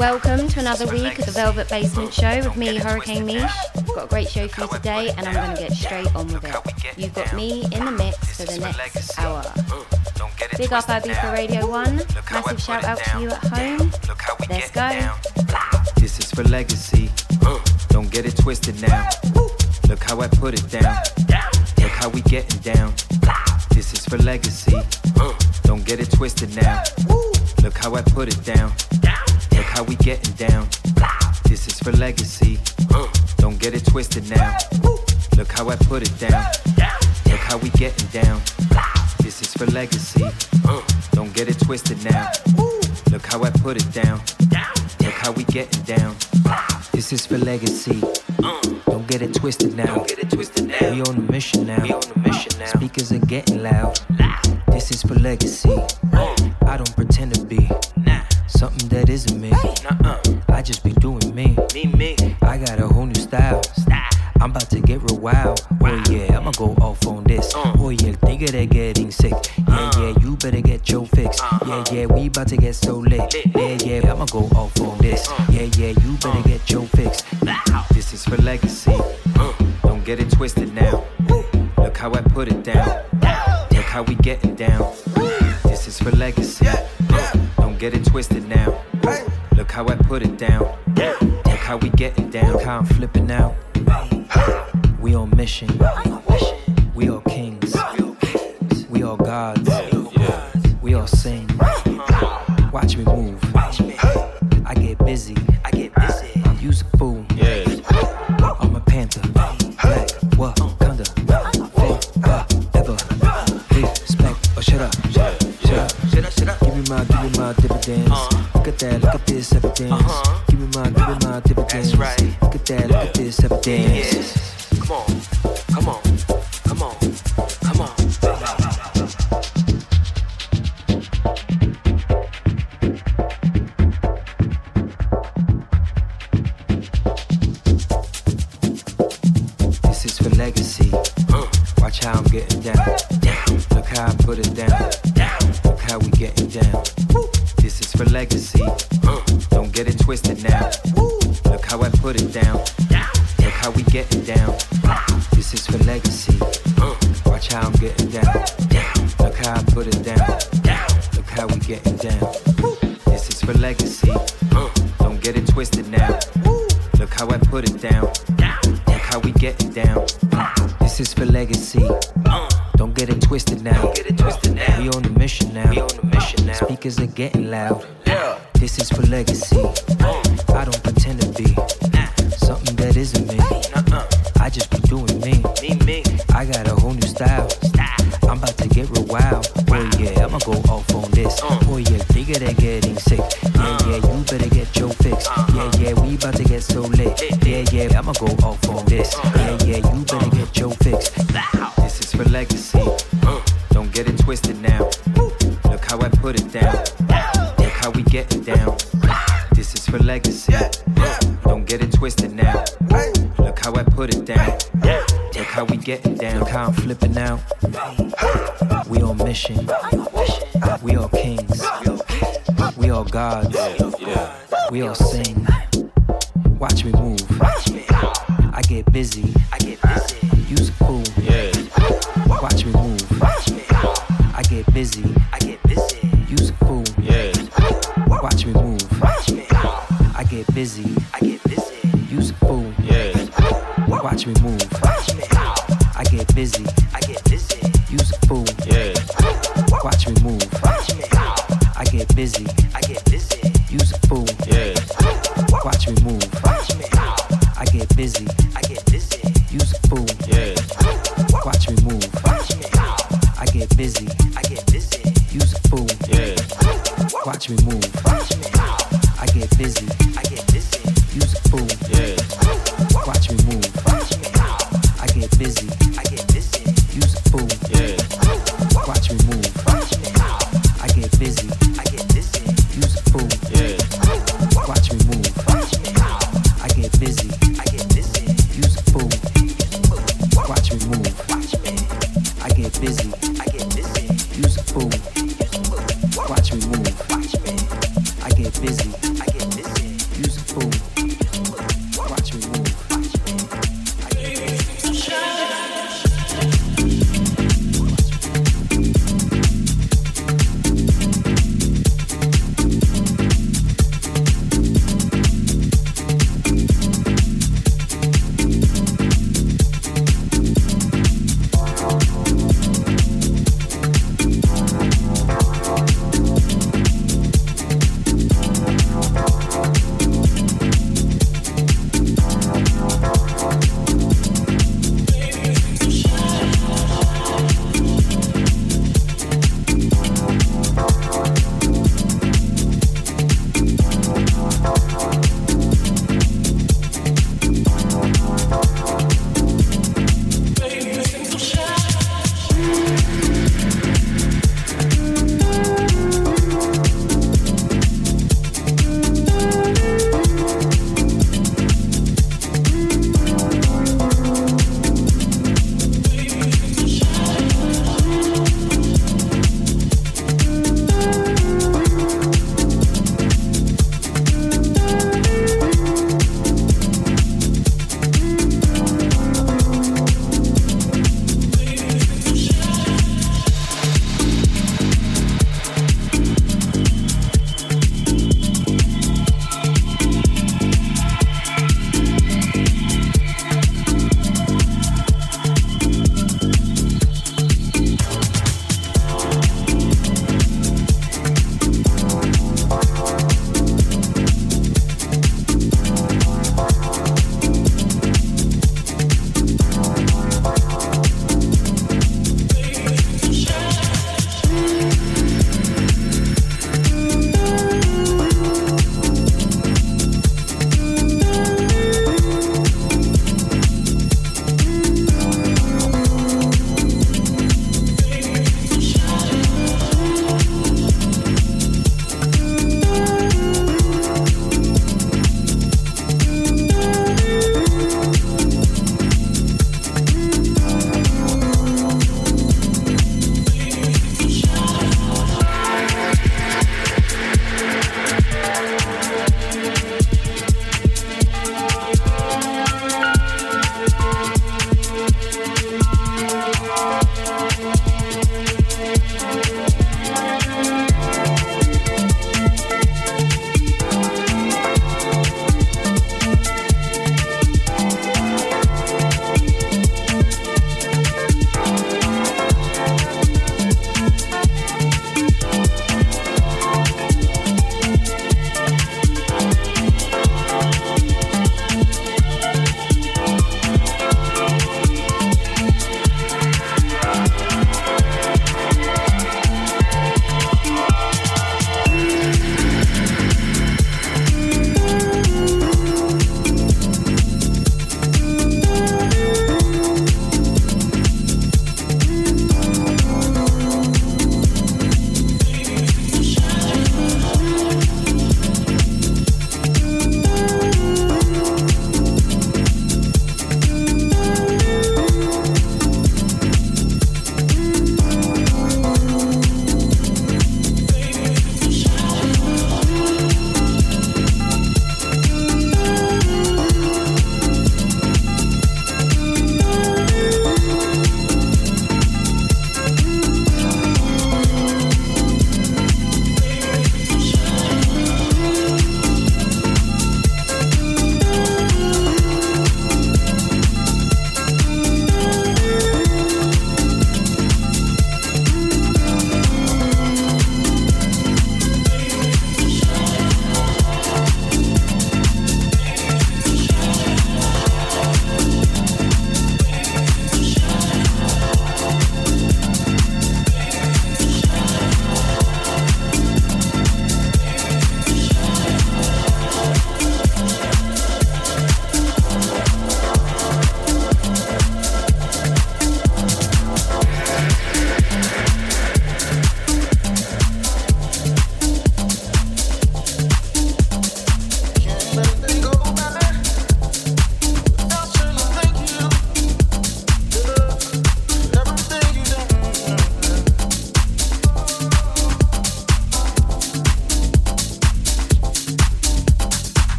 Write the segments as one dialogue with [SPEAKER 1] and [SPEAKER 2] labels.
[SPEAKER 1] Welcome to another week of the Velvet Basement Show with me, Hurricane Mish. Got a great show for you today, and I'm going to get straight on with it. You've got me in the mix for the next hour. Big up Ibiza Radio 1. Massive shout out to you at home. Let's go.
[SPEAKER 2] This is for legacy. Don't get it twisted now. Look how I put it down. Look how we getting down. This is for legacy. Don't get it twisted now. Look how I put it down. How we getting down. This is for legacy. Don't get it twisted now. Look how I put it down. Look how we getting down. This is for legacy. Don't get it twisted now. Look how I put it down. Look how we getting down. This is for legacy. Don't get it twisted now. We on a mission now. Speakers are getting loud. This is for legacy. I don't pretend to be something that isn't me. I just be doing me. Me, me. I got a whole new style. style. I'm about to get real wild. Oh yeah, I'ma go off on this. Uh. Oh yeah, think of that getting sick. Yeah, uh. yeah, you better get your fix. Uh-huh. Yeah, yeah, we about to get so lit. lit. Yeah, yeah, I'ma go off on this. Uh. Yeah, yeah, you better get your fix. This is for legacy. Don't get it twisted now. Look how I put it down. Look how we getting down. This is for legacy. Don't get it twisted now. Look how I put it down. Look how we getting down. Look how I'm flipping out. We on mission. We all kings. For legacy. Don't get it twisted now. Look how I put it down. Look how we getting down. Look how I'm flipping out. We on mission. We all kings. We all gods. We all sing. Watch me move. I get busy. I get busy. Use a fool. Watch me move. I get busy. I get busy. Busy. I get busy. Use a fool. Watch me move. I get busy. I get busy. Use a fool. Watch me move. I get busy. I get busy.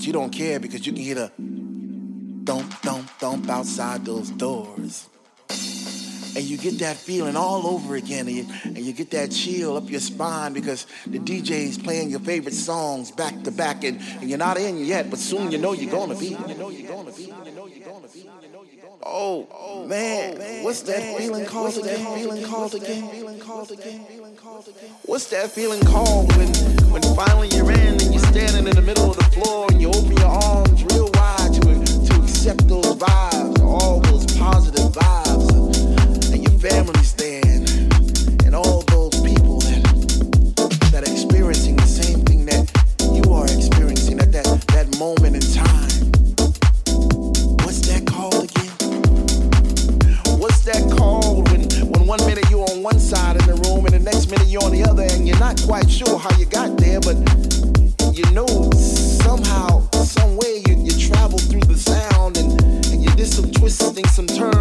[SPEAKER 3] But you don't care because you can hear the thump, thump, thump outside those doors. And you get that feeling all over again, and you, and you get that chill up your spine because the DJ's playing your favorite songs back to back, and, and you're not in yet, but soon you know you're gonna be. You know you're gonna be. Oh, oh man, what's that feeling called again? Feeling called again? Feeling called again? What's that feeling called when, when finally you're in standing in the middle of the floor and you open your arms real wide to, to accept those vibes, all those positive vibes, and your family's there, and, and all those people that, that are experiencing the same thing that you are experiencing at that, that moment in time. What's that called again? What's that called when, when one minute you're on one side of the room and the next minute you're on the other and you're not quite sure how you got there, but some way